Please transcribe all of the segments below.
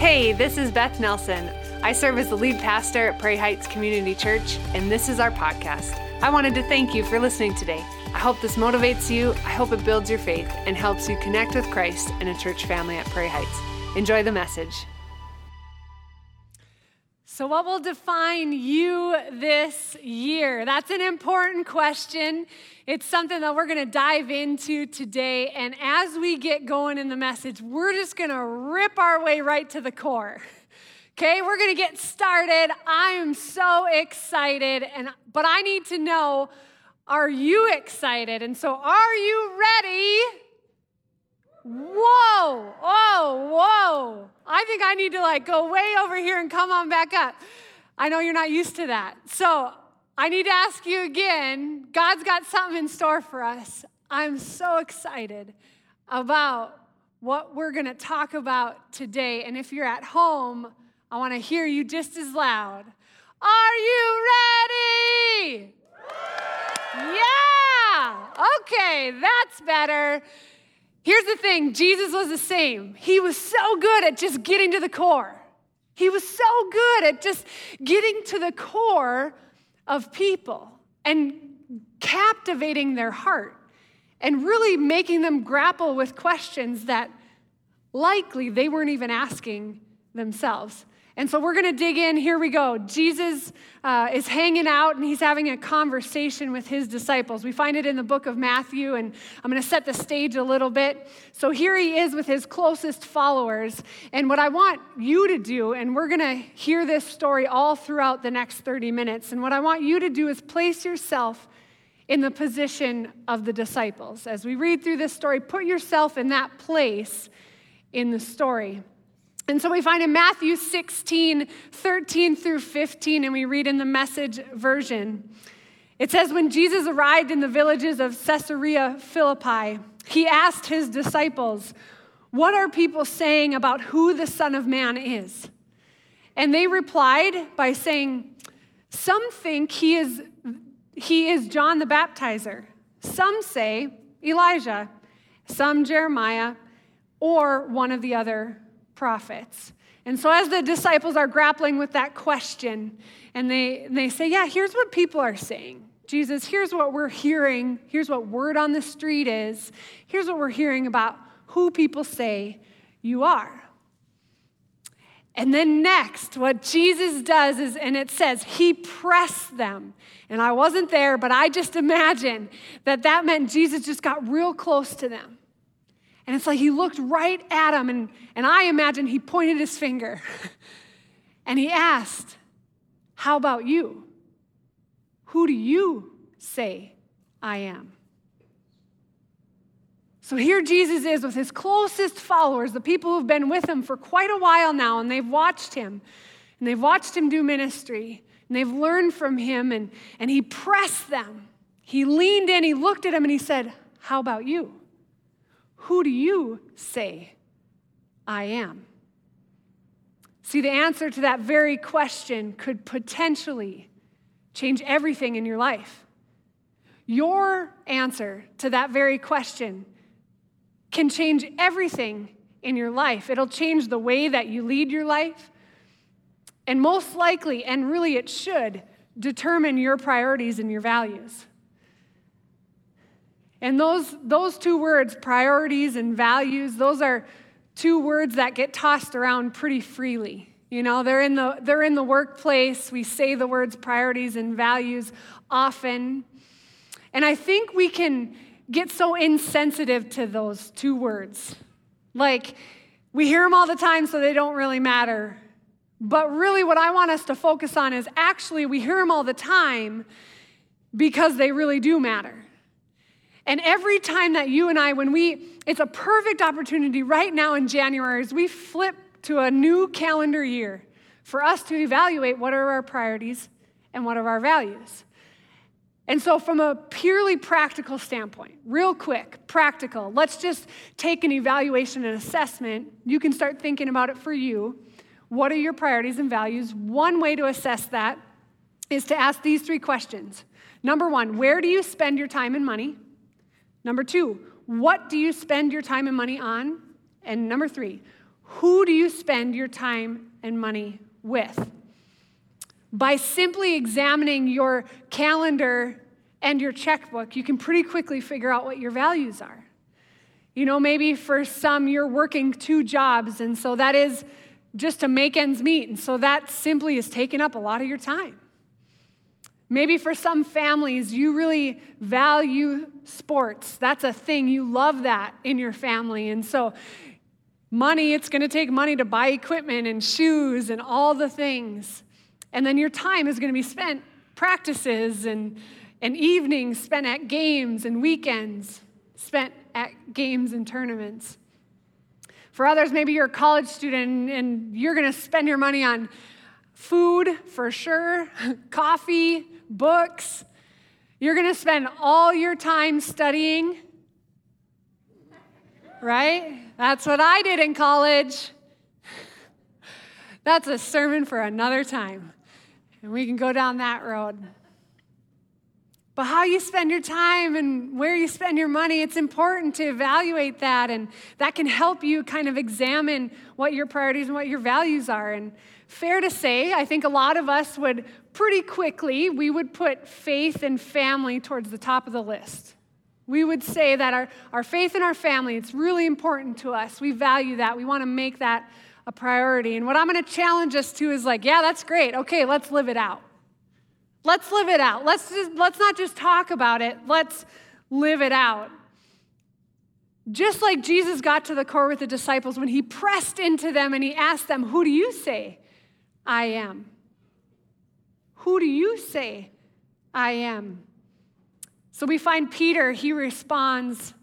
Hey, this is Beth Nelson. I serve as the lead pastor at Prairie Heights Community Church, and this is our podcast. I wanted to thank you for listening today. I hope this motivates you, I hope it builds your faith, and helps you connect with Christ and a church family at Prairie Heights. Enjoy the message. So, what will define you this year? That's an important question. It's something that we're going to dive into today. And as we get going in the message, we're just going to rip our way right to the core. Okay, we're going to get started. I am so excited and but I need to know are you excited? And so are you ready? Whoa, whoa, whoa. I think I need to like go way over here and come on back up. I know you're not used to that. So I need to ask you again God's got something in store for us. I'm so excited about what we're going to talk about today. And if you're at home, I want to hear you just as loud. Are you ready? Yeah. Okay, that's better. Here's the thing Jesus was the same. He was so good at just getting to the core. He was so good at just getting to the core of people and captivating their heart and really making them grapple with questions that likely they weren't even asking themselves. And so we're going to dig in. Here we go. Jesus uh, is hanging out and he's having a conversation with his disciples. We find it in the book of Matthew, and I'm going to set the stage a little bit. So here he is with his closest followers. And what I want you to do, and we're going to hear this story all throughout the next 30 minutes, and what I want you to do is place yourself in the position of the disciples. As we read through this story, put yourself in that place in the story. And so we find in Matthew 16, 13 through 15, and we read in the message version. It says, When Jesus arrived in the villages of Caesarea Philippi, he asked his disciples, What are people saying about who the Son of Man is? And they replied by saying, Some think he is, he is John the Baptizer. Some say Elijah. Some Jeremiah, or one of the other prophets. And so, as the disciples are grappling with that question, and they, they say, Yeah, here's what people are saying. Jesus, here's what we're hearing. Here's what word on the street is. Here's what we're hearing about who people say you are. And then next, what Jesus does is, and it says, he pressed them. And I wasn't there, but I just imagine that that meant Jesus just got real close to them. And it's like he looked right at him, and, and I imagine he pointed his finger and he asked, How about you? Who do you say I am? So here Jesus is with his closest followers, the people who've been with him for quite a while now, and they've watched him, and they've watched him do ministry, and they've learned from him, and, and he pressed them. He leaned in, he looked at him, and he said, How about you? Who do you say I am? See, the answer to that very question could potentially change everything in your life. Your answer to that very question can change everything in your life. It'll change the way that you lead your life. And most likely, and really it should, determine your priorities and your values. And those, those two words, priorities and values, those are two words that get tossed around pretty freely. You know, they're in the, they're in the workplace. We say the words priorities and values often. And I think we can get so insensitive to those two words. Like, we hear them all the time, so they don't really matter. But really, what I want us to focus on is actually, we hear them all the time because they really do matter. And every time that you and I, when we, it's a perfect opportunity right now in January as we flip to a new calendar year for us to evaluate what are our priorities and what are our values. And so, from a purely practical standpoint, real quick, practical, let's just take an evaluation and assessment. You can start thinking about it for you. What are your priorities and values? One way to assess that is to ask these three questions. Number one, where do you spend your time and money? Number two, what do you spend your time and money on? And number three, Who do you spend your time and money with? By simply examining your calendar and your checkbook, you can pretty quickly figure out what your values are. You know, maybe for some you're working two jobs, and so that is just to make ends meet. And so that simply is taking up a lot of your time. Maybe for some families, you really value sports. That's a thing. You love that in your family. And so, money, it's going to take money to buy equipment and shoes and all the things. And then your time is going to be spent practices and, and evenings spent at games and weekends spent at games and tournaments. For others, maybe you're a college student and you're going to spend your money on food for sure, coffee, books. You're going to spend all your time studying, right? That's what I did in college. That's a sermon for another time. And we can go down that road. But how you spend your time and where you spend your money, it's important to evaluate that. And that can help you kind of examine what your priorities and what your values are. And fair to say, I think a lot of us would pretty quickly, we would put faith and family towards the top of the list. We would say that our, our faith and our family, it's really important to us. We value that. We want to make that a priority. And what I'm going to challenge us to is like, yeah, that's great. Okay, let's live it out. Let's live it out. Let's, just, let's not just talk about it, let's live it out. Just like Jesus got to the core with the disciples when he pressed into them and he asked them, Who do you say I am? Who do you say I am? So we find Peter, he responds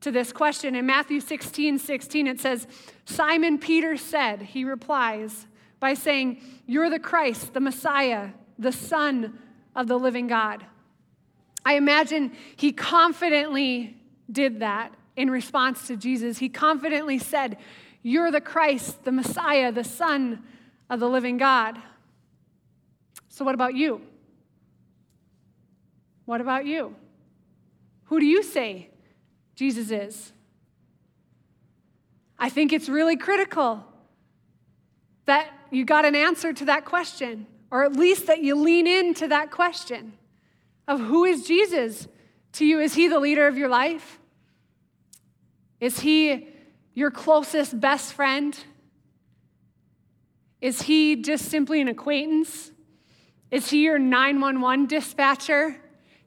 to this question. In Matthew 16 16, it says, Simon Peter said, he replies by saying, You're the Christ, the Messiah the Son of the living God. I imagine he confidently did that in response to Jesus. He confidently said, You're the Christ, the Messiah, the Son of the living God. So, what about you? What about you? Who do you say Jesus is? I think it's really critical that you got an answer to that question or at least that you lean into that question of who is Jesus to you? Is he the leader of your life? Is he your closest best friend? Is he just simply an acquaintance? Is he your 911 dispatcher?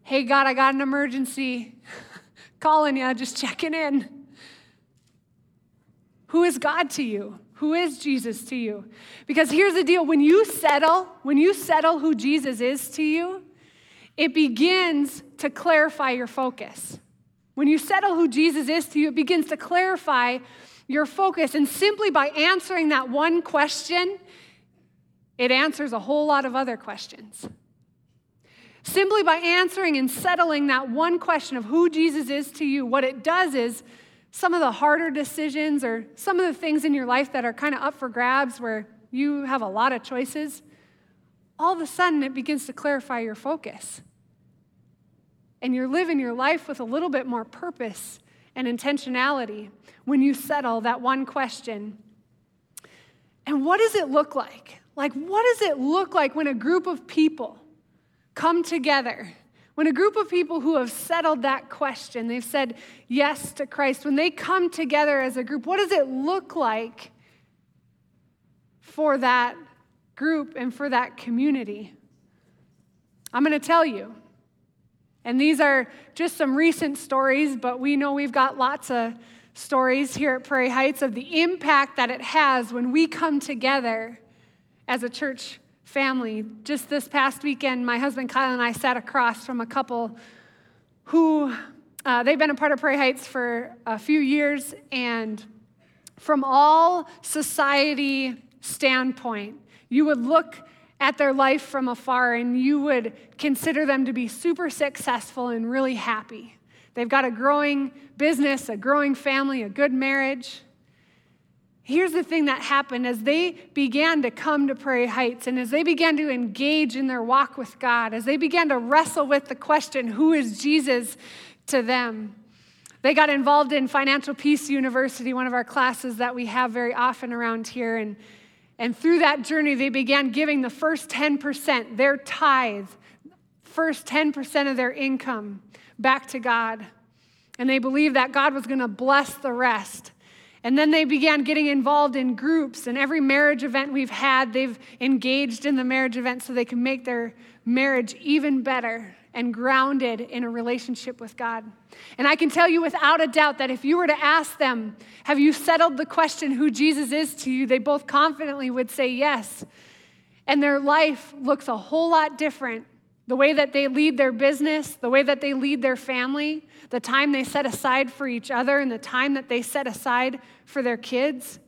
Hey, God, I got an emergency. Calling you, just checking in. Who is God to you? Who is Jesus to you? Because here's the deal when you settle, when you settle who Jesus is to you, it begins to clarify your focus. When you settle who Jesus is to you, it begins to clarify your focus. And simply by answering that one question, it answers a whole lot of other questions. Simply by answering and settling that one question of who Jesus is to you, what it does is some of the harder decisions or some of the things in your life that are kind of up for grabs where you have a lot of choices, all of a sudden it begins to clarify your focus. And you're living your life with a little bit more purpose and intentionality when you settle that one question. And what does it look like? Like, what does it look like when a group of people come together when a group of people who have settled that question, they've said yes to Christ, when they come together as a group, what does it look like for that group and for that community? I'm going to tell you. And these are just some recent stories, but we know we've got lots of stories here at Prairie Heights of the impact that it has when we come together as a church family. Just this past weekend, my husband Kyle and I sat across from a couple who uh, they've been a part of Prairie Heights for a few years, and from all society standpoint, you would look at their life from afar and you would consider them to be super successful and really happy. They've got a growing business, a growing family, a good marriage. Here's the thing that happened as they began to come to Prairie Heights and as they began to engage in their walk with God, as they began to wrestle with the question, who is Jesus to them? They got involved in Financial Peace University, one of our classes that we have very often around here. And, and through that journey, they began giving the first 10%, their tithe, first 10% of their income back to God. And they believed that God was going to bless the rest. And then they began getting involved in groups, and every marriage event we've had, they've engaged in the marriage event so they can make their marriage even better and grounded in a relationship with God. And I can tell you without a doubt that if you were to ask them, Have you settled the question who Jesus is to you? they both confidently would say yes. And their life looks a whole lot different. The way that they lead their business, the way that they lead their family, the time they set aside for each other, and the time that they set aside for their kids,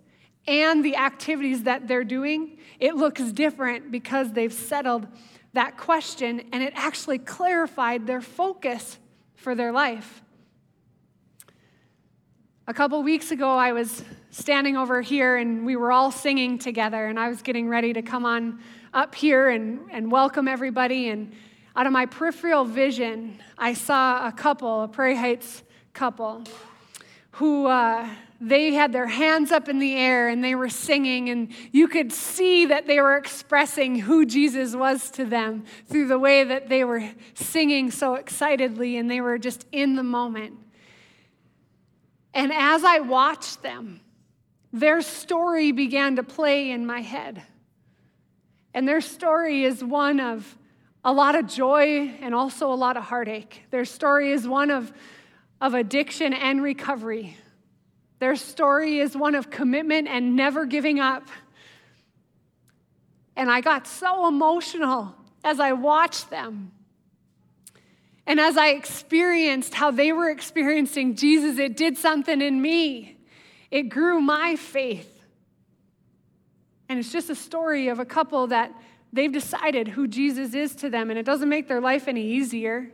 and the activities that they're doing, it looks different because they've settled that question and it actually clarified their focus for their life. A couple weeks ago, I was standing over here and we were all singing together, and I was getting ready to come on up here and, and welcome everybody. And out of my peripheral vision, I saw a couple, a Prairie Heights couple, who uh, they had their hands up in the air and they were singing, and you could see that they were expressing who Jesus was to them through the way that they were singing so excitedly and they were just in the moment. And as I watched them, their story began to play in my head. And their story is one of a lot of joy and also a lot of heartache. Their story is one of, of addiction and recovery. Their story is one of commitment and never giving up. And I got so emotional as I watched them. And as I experienced how they were experiencing Jesus, it did something in me. It grew my faith. And it's just a story of a couple that they've decided who Jesus is to them, and it doesn't make their life any easier.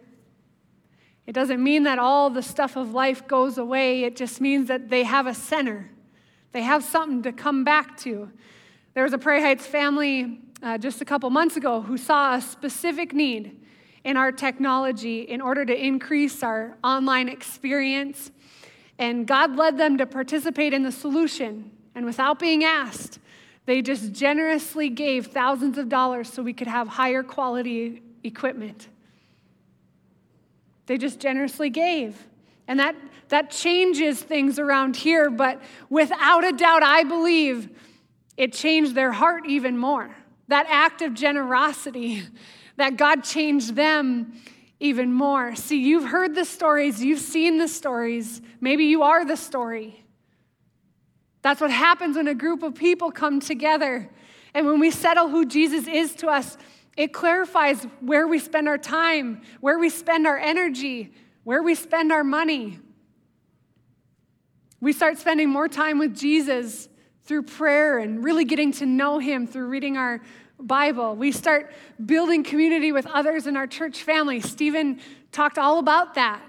It doesn't mean that all the stuff of life goes away, it just means that they have a center. They have something to come back to. There was a Prairie Heights family uh, just a couple months ago who saw a specific need in our technology in order to increase our online experience. And God led them to participate in the solution. And without being asked, they just generously gave thousands of dollars so we could have higher quality equipment. They just generously gave. And that, that changes things around here, but without a doubt, I believe it changed their heart even more. That act of generosity, that God changed them even more. See, you've heard the stories, you've seen the stories, maybe you are the story. That's what happens when a group of people come together. And when we settle who Jesus is to us, it clarifies where we spend our time, where we spend our energy, where we spend our money. We start spending more time with Jesus through prayer and really getting to know Him through reading our Bible. We start building community with others in our church family. Stephen talked all about that.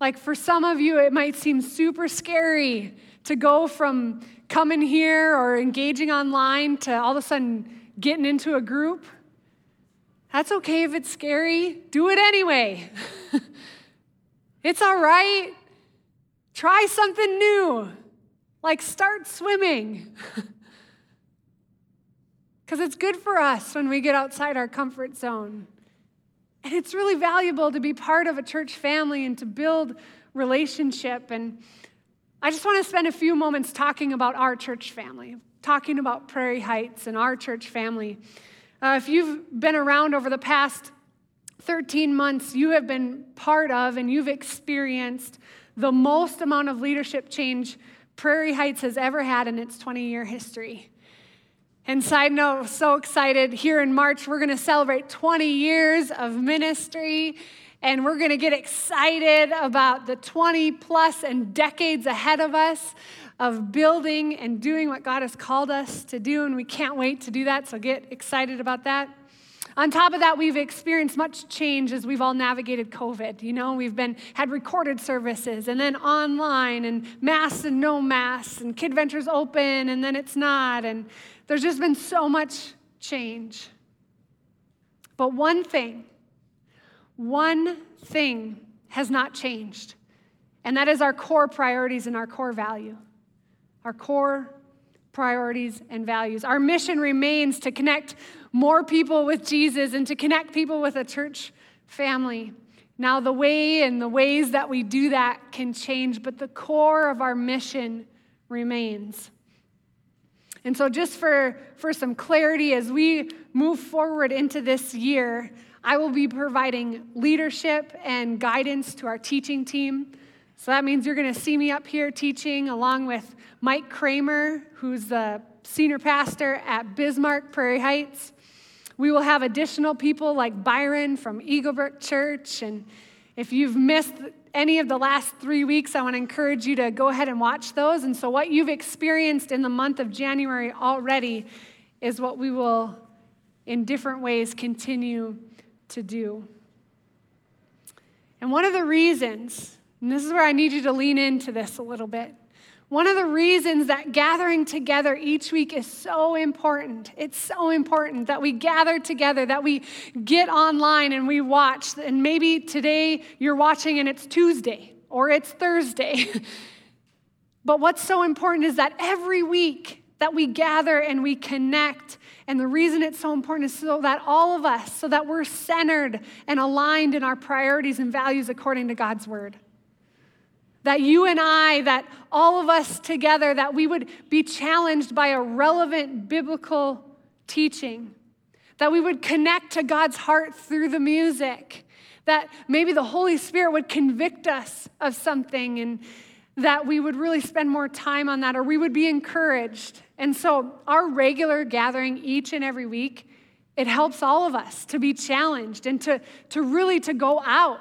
Like for some of you, it might seem super scary to go from coming here or engaging online to all of a sudden getting into a group. That's okay if it's scary. Do it anyway. it's all right. Try something new, like start swimming. Because it's good for us when we get outside our comfort zone. And it's really valuable to be part of a church family and to build relationship. And I just want to spend a few moments talking about our church family, talking about Prairie Heights and our church family. Uh, if you've been around over the past 13 months, you have been part of and you've experienced the most amount of leadership change Prairie Heights has ever had in its 20 year history. And side note, so excited. Here in March, we're going to celebrate 20 years of ministry, and we're going to get excited about the 20 plus and decades ahead of us of building and doing what God has called us to do, and we can't wait to do that, so get excited about that. On top of that, we've experienced much change as we've all navigated COVID. You know, we've been had recorded services and then online and masks and no masks and Kid Ventures open and then it's not. And there's just been so much change. But one thing, one thing has not changed. And that is our core priorities and our core value. Our core priorities and values. Our mission remains to connect more people with Jesus and to connect people with a church family. Now, the way and the ways that we do that can change, but the core of our mission remains. And so, just for, for some clarity, as we move forward into this year, I will be providing leadership and guidance to our teaching team. So that means you're going to see me up here teaching along with Mike Kramer, who's the senior pastor at Bismarck Prairie Heights. We will have additional people like Byron from Eaglebrook Church. And if you've missed any of the last three weeks, I want to encourage you to go ahead and watch those. And so, what you've experienced in the month of January already is what we will, in different ways, continue to do. And one of the reasons, and this is where I need you to lean into this a little bit. One of the reasons that gathering together each week is so important, it's so important that we gather together, that we get online and we watch. And maybe today you're watching and it's Tuesday or it's Thursday. but what's so important is that every week that we gather and we connect and the reason it's so important is so that all of us, so that we're centered and aligned in our priorities and values according to God's word. That you and I, that all of us together, that we would be challenged by a relevant biblical teaching. That we would connect to God's heart through the music. That maybe the Holy Spirit would convict us of something and that we would really spend more time on that or we would be encouraged and so, our regular gathering each and every week, it helps all of us to be challenged and to, to really to go out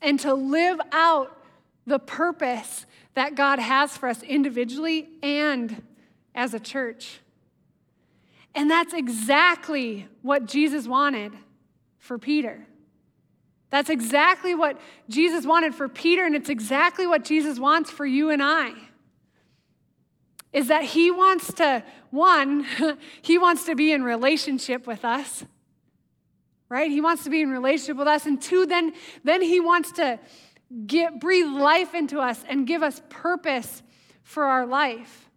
and to live out the purpose that God has for us individually and as a church. And that's exactly what Jesus wanted for Peter. That's exactly what Jesus wanted for Peter, and it's exactly what Jesus wants for you and I is that he wants to, one, he wants to be in relationship with us, right? He wants to be in relationship with us. And two, then, then he wants to get, breathe life into us and give us purpose for our life.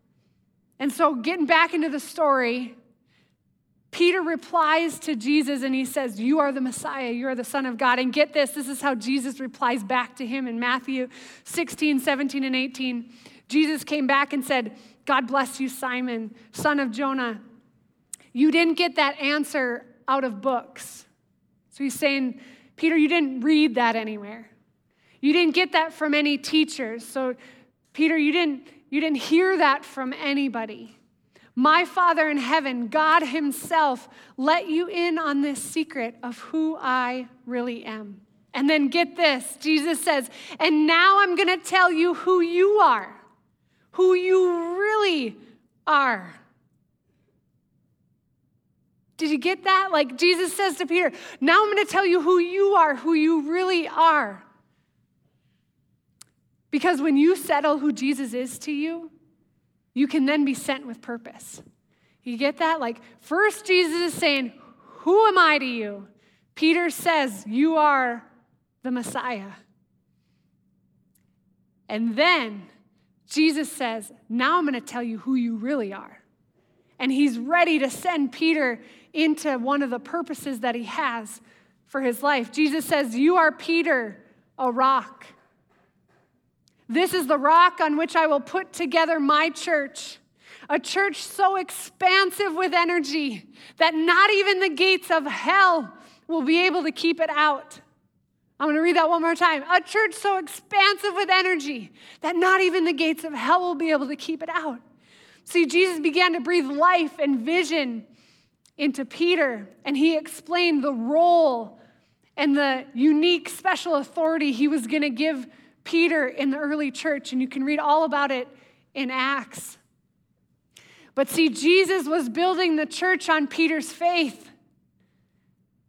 And so, getting back into the story, Peter replies to Jesus and he says, You are the Messiah, you are the Son of God. And get this, this is how Jesus replies back to him in Matthew 16, 17, and 18. Jesus came back and said, God bless you, Simon, son of Jonah. You didn't get that answer out of books. So he's saying, Peter, you didn't read that anywhere. You didn't get that from any teachers. So, Peter, you didn't, you didn't hear that from anybody. My Father in heaven, God Himself, let you in on this secret of who I really am. And then get this Jesus says, and now I'm going to tell you who you are who you really are. Did you get that? Like Jesus says to Peter, now I'm going to tell you who you are, who you really are. Because when you settle who Jesus is to you, you can then be sent with purpose. You get that? Like, first, Jesus is saying, Who am I to you? Peter says, You are the Messiah. And then Jesus says, Now I'm going to tell you who you really are. And he's ready to send Peter into one of the purposes that he has for his life. Jesus says, You are Peter, a rock. This is the rock on which I will put together my church, a church so expansive with energy that not even the gates of hell will be able to keep it out. I'm going to read that one more time. A church so expansive with energy that not even the gates of hell will be able to keep it out. See, Jesus began to breathe life and vision into Peter, and he explained the role and the unique special authority he was going to give Peter in the early church. And you can read all about it in Acts. But see, Jesus was building the church on Peter's faith.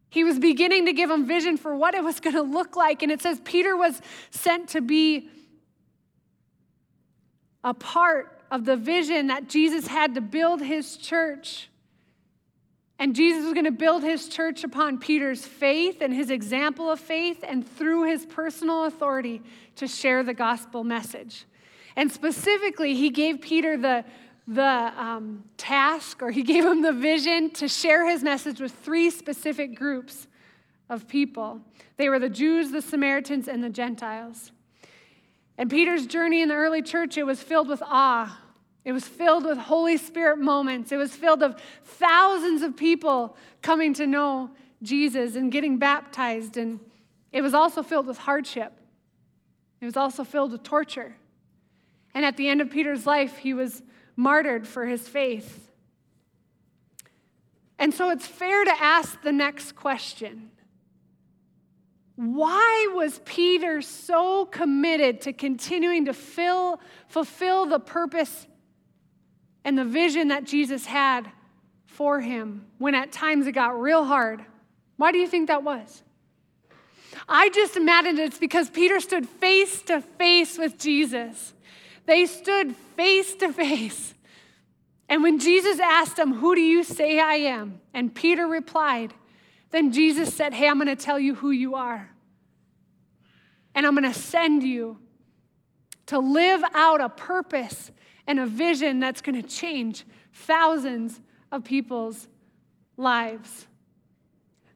He was beginning to give him vision for what it was going to look like. And it says Peter was sent to be a part of the vision that Jesus had to build his church. And Jesus was going to build his church upon Peter's faith and his example of faith, and through his personal authority to share the gospel message. And specifically, he gave Peter the, the um, task, or he gave him the vision to share his message with three specific groups of people. They were the Jews, the Samaritans, and the Gentiles. And Peter's journey in the early church, it was filled with awe. It was filled with Holy Spirit moments. It was filled of thousands of people coming to know Jesus and getting baptized. And it was also filled with hardship. It was also filled with torture. And at the end of Peter's life, he was martyred for his faith. And so it's fair to ask the next question why was Peter so committed to continuing to fill, fulfill the purpose and the vision that Jesus had for him when at times it got real hard? Why do you think that was? I just imagine it's because Peter stood face to face with Jesus. They stood face to face. And when Jesus asked him, Who do you say I am? And Peter replied, then Jesus said, Hey, I'm going to tell you who you are. And I'm going to send you to live out a purpose and a vision that's going to change thousands of people's lives.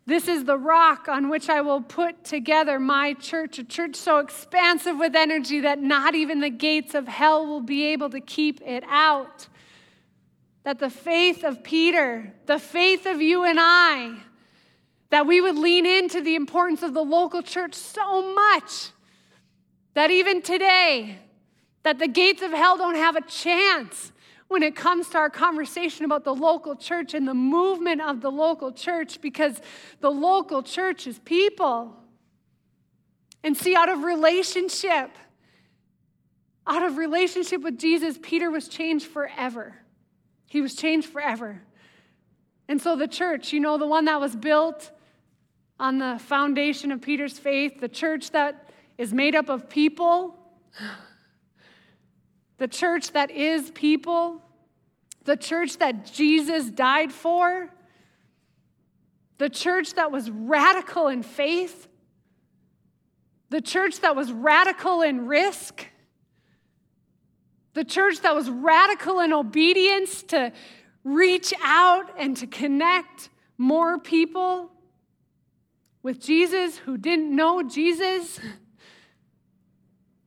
This is the rock on which I will put together my church, a church so expansive with energy that not even the gates of hell will be able to keep it out. That the faith of Peter, the faith of you and I, that we would lean into the importance of the local church so much that even today, that the gates of hell don't have a chance when it comes to our conversation about the local church and the movement of the local church because the local church is people. And see, out of relationship, out of relationship with Jesus, Peter was changed forever. He was changed forever. And so the church, you know, the one that was built on the foundation of Peter's faith, the church that is made up of people, the church that is people, the church that Jesus died for, the church that was radical in faith, the church that was radical in risk, the church that was radical in obedience to reach out and to connect more people with Jesus who didn't know Jesus.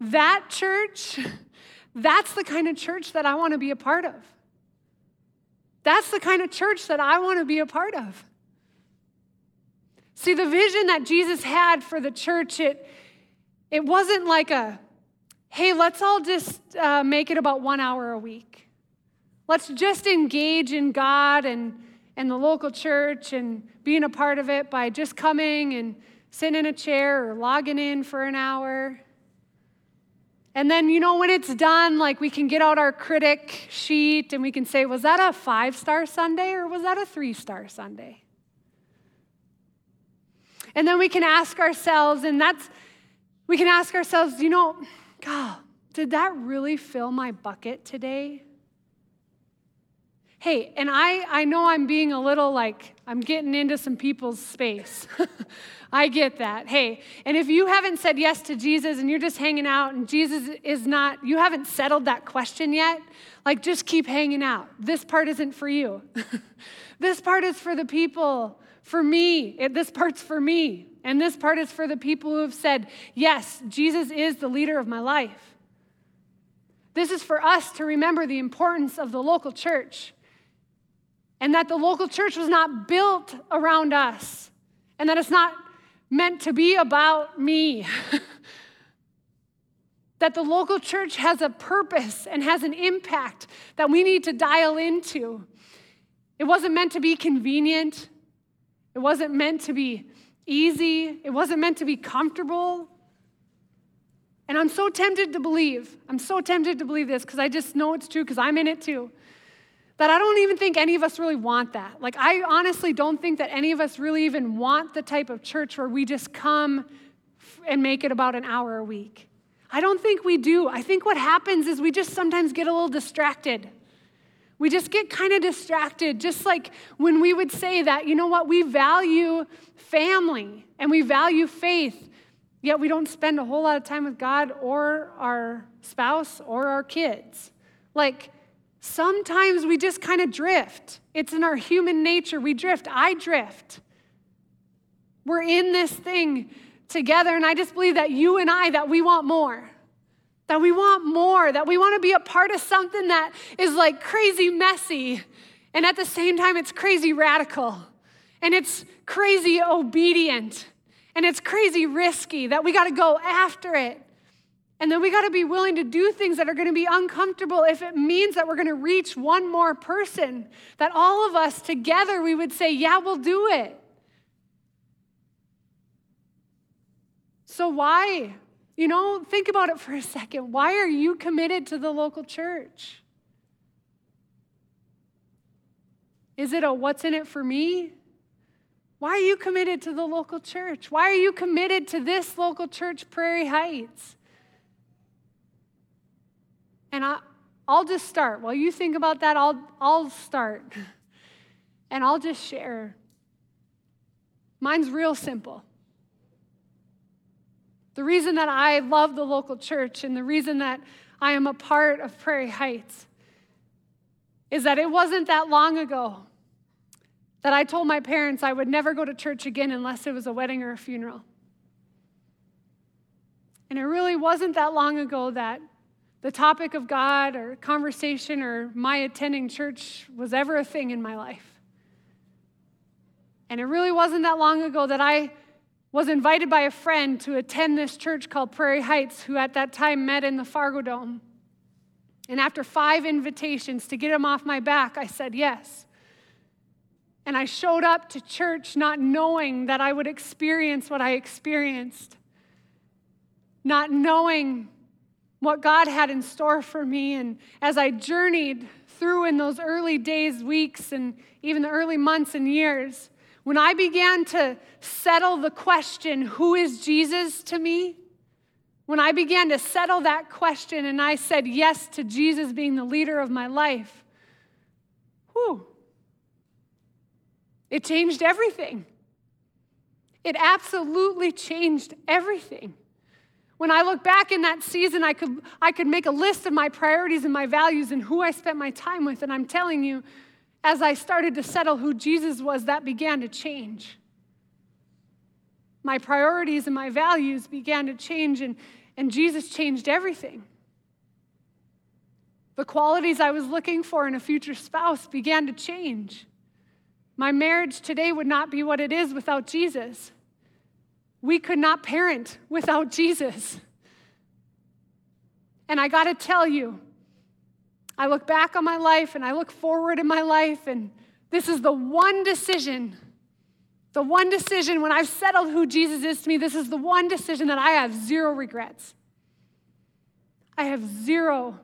That church, that's the kind of church that I want to be a part of. That's the kind of church that I want to be a part of. See, the vision that Jesus had for the church, it, it wasn't like a, hey, let's all just uh, make it about one hour a week. Let's just engage in God and, and the local church and being a part of it by just coming and sitting in a chair or logging in for an hour. And then, you know, when it's done, like we can get out our critic sheet and we can say, was that a five star Sunday or was that a three star Sunday? And then we can ask ourselves, and that's, we can ask ourselves, you know, God, did that really fill my bucket today? Hey, and I, I know I'm being a little like, I'm getting into some people's space. I get that. Hey, and if you haven't said yes to Jesus and you're just hanging out and Jesus is not, you haven't settled that question yet, like just keep hanging out. This part isn't for you. this part is for the people, for me. It, this part's for me. And this part is for the people who have said, yes, Jesus is the leader of my life. This is for us to remember the importance of the local church and that the local church was not built around us, and that it's not meant to be about me. that the local church has a purpose and has an impact that we need to dial into. It wasn't meant to be convenient, it wasn't meant to be easy, it wasn't meant to be comfortable. And I'm so tempted to believe, I'm so tempted to believe this because I just know it's true because I'm in it too that I don't even think any of us really want that. Like, I honestly don't think that any of us really even want the type of church where we just come and make it about an hour a week. I don't think we do. I think what happens is we just sometimes get a little distracted. We just get kind of distracted, just like when we would say that, you know what, we value family and we value faith, yet we don't spend a whole lot of time with God or our spouse or our kids. Like, sometimes we just kind of drift. It's in our human nature. We drift. I drift. We're in this thing together, and I just believe that you and I, that we want more that we want more, that we want to be a part of something that is like crazy messy, and at the same time, it's crazy radical, and it's crazy obedient, and it's crazy risky, that we got to go after it. And then we got to be willing to do things that are going to be uncomfortable if it means that we're going to reach one more person. That all of us together, we would say, Yeah, we'll do it. So, why? You know, think about it for a second. Why are you committed to the local church? Is it a what's in it for me? Why are you committed to the local church? Why are you committed to this local church, Prairie Heights? And I, will just start. While you think about that, I'll, I'll start. And I'll just share. Mine's real simple. The reason that I love the local church and the reason that I am a part of Prairie Heights is that it wasn't that long ago that I told my parents I would never go to church again unless it was a wedding or a funeral. And it really wasn't that long ago that the topic of God or conversation or my attending church was ever a thing in my life. And it really wasn't that long ago that I was invited by a friend to attend this church called Prairie Heights, who at that time met in the Fargo Dome. And after five invitations to get him off my back, I said yes. And I showed up to church not knowing that I would experience what I experienced, not knowing what God had in store for me. And as I journeyed through in those early days, weeks, and even the early months and years, when I began to settle the question, who is Jesus to me? When I began to settle that question and I said yes to Jesus being the leader of my life, whew, it changed everything. It absolutely changed everything. When I look back in that season, I could, I could make a list of my priorities and my values and who I spent my time with. And I'm telling you, as I started to settle who Jesus was, that began to change. My priorities and my values began to change, and, and Jesus changed everything. The qualities I was looking for in a future spouse began to change. My marriage today would not be what it is without Jesus. We could not parent without Jesus. And I got to tell you, I look back on my life and I look forward in my life, and this is the one decision, the one decision when I've settled who Jesus is to me, this is the one decision that I have zero regrets. I have zero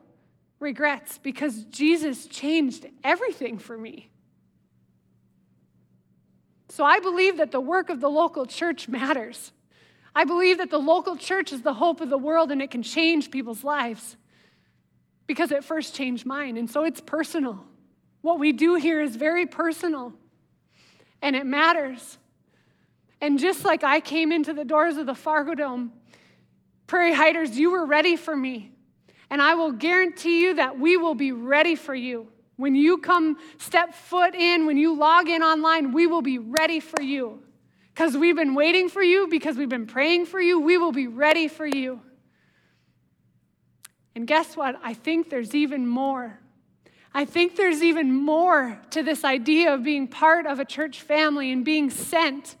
regrets because Jesus changed everything for me. So I believe that the work of the local church matters. I believe that the local church is the hope of the world and it can change people's lives because it first changed mine. And so it's personal. What we do here is very personal and it matters. And just like I came into the doors of the Fargo Dome, Prairie Hiders, you were ready for me. And I will guarantee you that we will be ready for you. When you come step foot in, when you log in online, we will be ready for you. Because we've been waiting for you, because we've been praying for you, we will be ready for you. And guess what? I think there's even more. I think there's even more to this idea of being part of a church family and being sent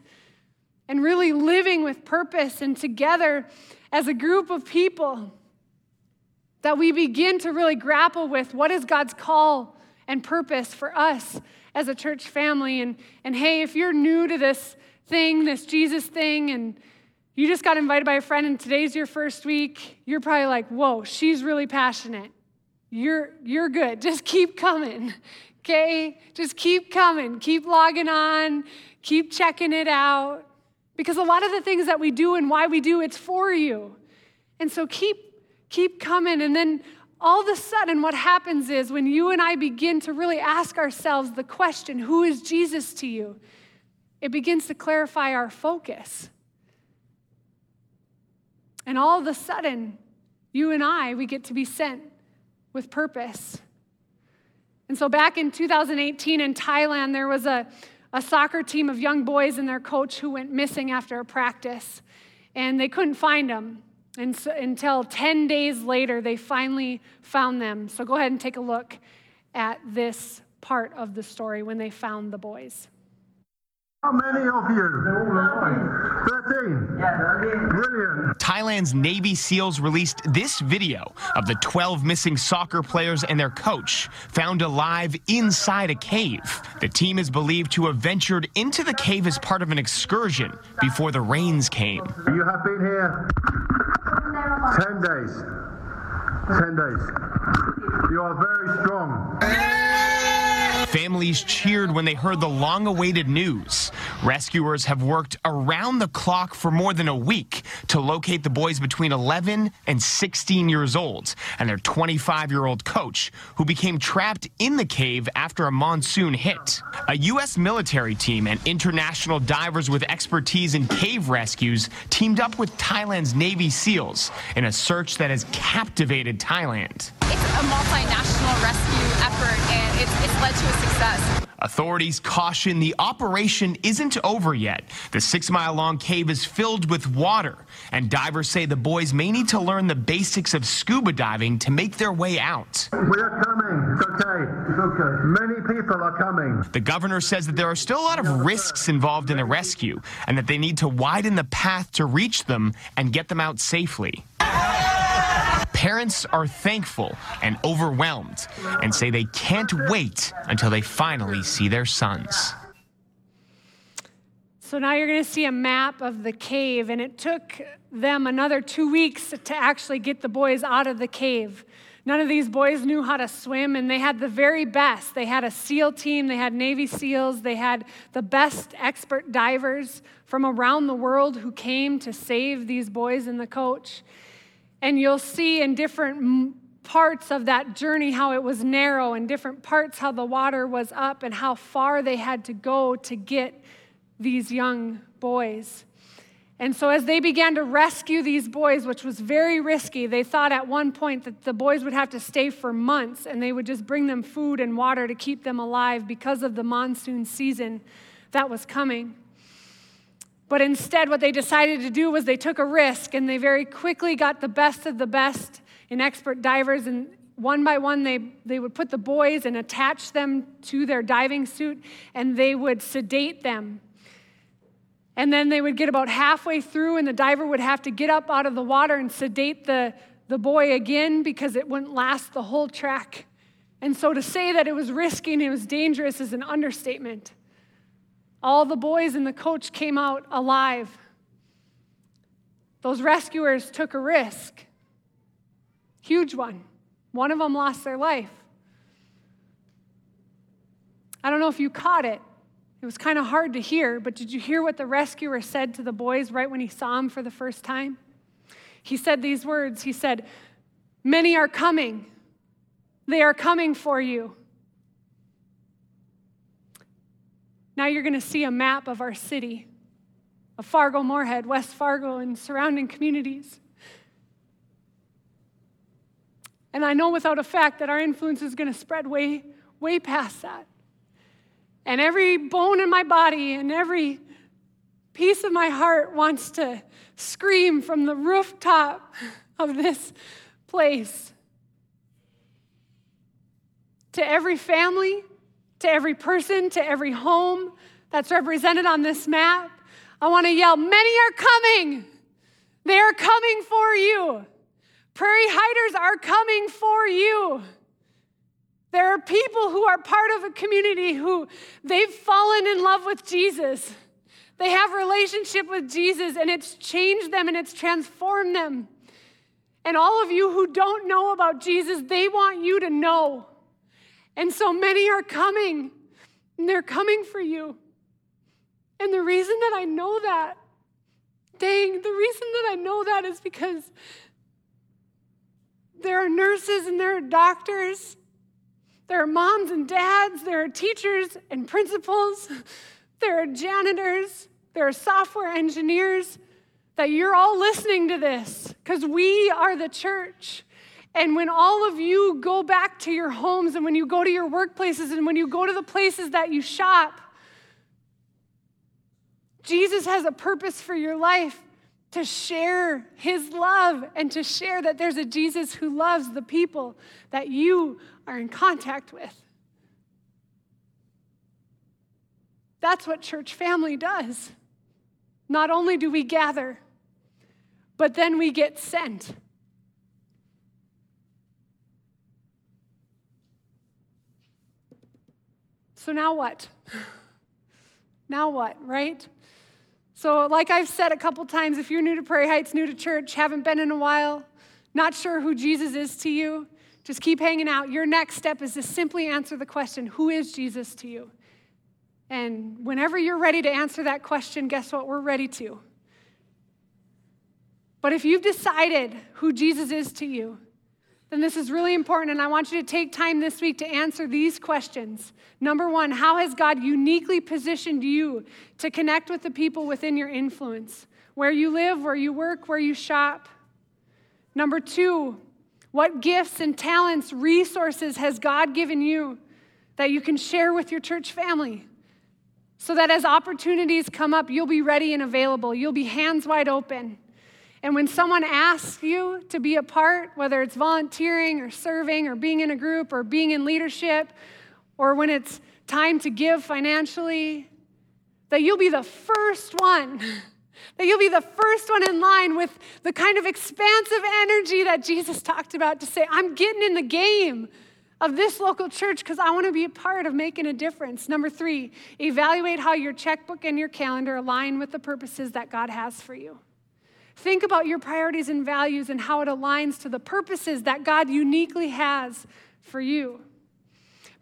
and really living with purpose and together as a group of people that we begin to really grapple with what is God's call and purpose for us as a church family. And, and hey, if you're new to this thing, this Jesus thing, and you just got invited by a friend and today's your first week, you're probably like, whoa, she's really passionate. You're, you're good. Just keep coming, okay? Just keep coming. Keep logging on. Keep checking it out. Because a lot of the things that we do and why we do, it's for you. And so keep, keep coming. And then all of a sudden, what happens is when you and I begin to really ask ourselves the question, Who is Jesus to you? it begins to clarify our focus. And all of a sudden, you and I, we get to be sent with purpose. And so back in 2018 in Thailand, there was a, a soccer team of young boys and their coach who went missing after a practice, and they couldn't find them. And so, until 10 days later, they finally found them. So go ahead and take a look at this part of the story when they found the boys. How many of you? 13. Yeah, 13. Brilliant. Thailand's Navy SEALs released this video of the 12 missing soccer players and their coach found alive inside a cave. The team is believed to have ventured into the cave as part of an excursion before the rains came. You have been here 10 days. 10 days. You are very strong. Families cheered when they heard the long awaited news. Rescuers have worked around the clock for more than a week to locate the boys between 11 and 16 years old and their 25 year old coach, who became trapped in the cave after a monsoon hit. A U.S. military team and international divers with expertise in cave rescues teamed up with Thailand's Navy SEALs in a search that has captivated Thailand. It's a multinational rescue effort and it's, it's led to a success. Authorities caution the operation isn't over yet. The six mile long cave is filled with water, and divers say the boys may need to learn the basics of scuba diving to make their way out. We are coming. It's okay. It's okay. Many people are coming. The governor says that there are still a lot of risks involved in the rescue and that they need to widen the path to reach them and get them out safely. Parents are thankful and overwhelmed and say they can't wait until they finally see their sons. So now you're going to see a map of the cave, and it took them another two weeks to actually get the boys out of the cave. None of these boys knew how to swim, and they had the very best. They had a SEAL team, they had Navy SEALs, they had the best expert divers from around the world who came to save these boys in the coach. And you'll see in different parts of that journey how it was narrow, and different parts how the water was up, and how far they had to go to get these young boys. And so, as they began to rescue these boys, which was very risky, they thought at one point that the boys would have to stay for months and they would just bring them food and water to keep them alive because of the monsoon season that was coming. But instead, what they decided to do was they took a risk and they very quickly got the best of the best in expert divers. And one by one, they, they would put the boys and attach them to their diving suit and they would sedate them and then they would get about halfway through, and the diver would have to get up out of the water and sedate the, the boy again because it wouldn't last the whole track. And so to say that it was risky and it was dangerous is an understatement. All the boys and the coach came out alive. Those rescuers took a risk, huge one. One of them lost their life. I don't know if you caught it. It was kind of hard to hear, but did you hear what the rescuer said to the boys right when he saw them for the first time? He said these words He said, Many are coming. They are coming for you. Now you're going to see a map of our city, of Fargo Moorhead, West Fargo, and surrounding communities. And I know without a fact that our influence is going to spread way, way past that. And every bone in my body and every piece of my heart wants to scream from the rooftop of this place. To every family, to every person, to every home that's represented on this map, I want to yell, Many are coming. They are coming for you. Prairie Heighters are coming for you. There are people who are part of a community who they've fallen in love with Jesus. They have relationship with Jesus and it's changed them and it's transformed them. And all of you who don't know about Jesus, they want you to know. And so many are coming and they're coming for you. And the reason that I know that, dang, the reason that I know that is because There are nurses and there are doctors. There are moms and dads. There are teachers and principals. There are janitors. There are software engineers. That you're all listening to this because we are the church. And when all of you go back to your homes and when you go to your workplaces and when you go to the places that you shop, Jesus has a purpose for your life to share his love and to share that there's a Jesus who loves the people that you are in contact with. That's what church family does. Not only do we gather, but then we get sent. So now what? now what, right? So, like I've said a couple times, if you're new to Prairie Heights, new to church, haven't been in a while, not sure who Jesus is to you, just keep hanging out. Your next step is to simply answer the question Who is Jesus to you? And whenever you're ready to answer that question, guess what? We're ready to. But if you've decided who Jesus is to you, then this is really important. And I want you to take time this week to answer these questions. Number one, how has God uniquely positioned you to connect with the people within your influence? Where you live, where you work, where you shop. Number two, what gifts and talents, resources has God given you that you can share with your church family? So that as opportunities come up, you'll be ready and available. You'll be hands wide open. And when someone asks you to be a part, whether it's volunteering or serving or being in a group or being in leadership, or when it's time to give financially, that you'll be the first one, that you'll be the first one in line with the kind of expansive energy that Jesus talked about to say, I'm getting in the game of this local church because I want to be a part of making a difference. Number three, evaluate how your checkbook and your calendar align with the purposes that God has for you. Think about your priorities and values and how it aligns to the purposes that God uniquely has for you.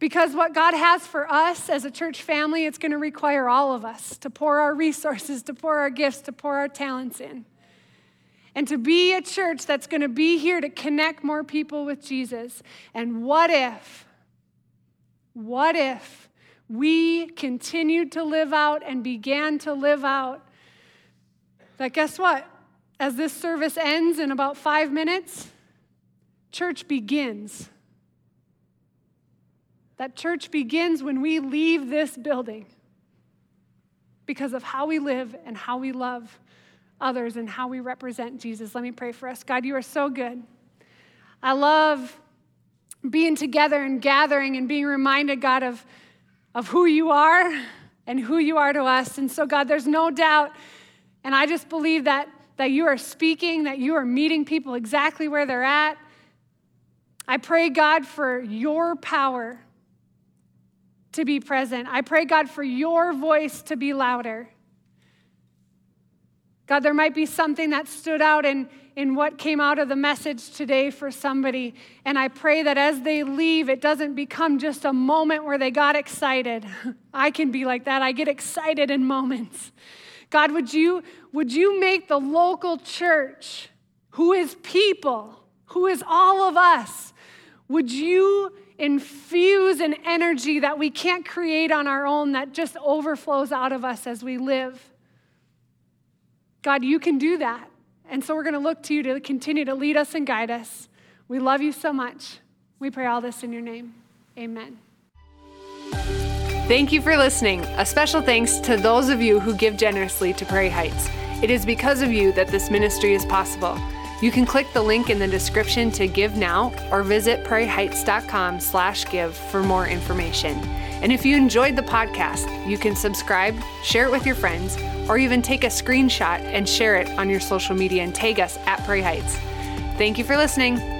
Because what God has for us as a church family, it's going to require all of us to pour our resources, to pour our gifts, to pour our talents in. And to be a church that's going to be here to connect more people with Jesus. And what if, what if we continued to live out and began to live out that guess what? As this service ends in about five minutes, church begins. That church begins when we leave this building because of how we live and how we love others and how we represent Jesus. Let me pray for us. God, you are so good. I love being together and gathering and being reminded, God, of, of who you are and who you are to us. And so, God, there's no doubt, and I just believe that that you are speaking, that you are meeting people exactly where they're at. I pray, God, for your power to be present. I pray, God, for your voice to be louder. God, there might be something that stood out in, in what came out of the message today for somebody. And I pray that as they leave, it doesn't become just a moment where they got excited. I can be like that. I get excited in moments. God, would you, would you make the local church, who is people, who is all of us, would you infuse an energy that we can't create on our own that just overflows out of us as we live? God, you can do that. And so we're going to look to you to continue to lead us and guide us. We love you so much. We pray all this in your name. Amen. Thank you for listening. A special thanks to those of you who give generously to Prairie Heights. It is because of you that this ministry is possible. You can click the link in the description to give now or visit prairieheights.com slash give for more information. And if you enjoyed the podcast, you can subscribe, share it with your friends, or even take a screenshot and share it on your social media and tag us at Prairie Heights. Thank you for listening.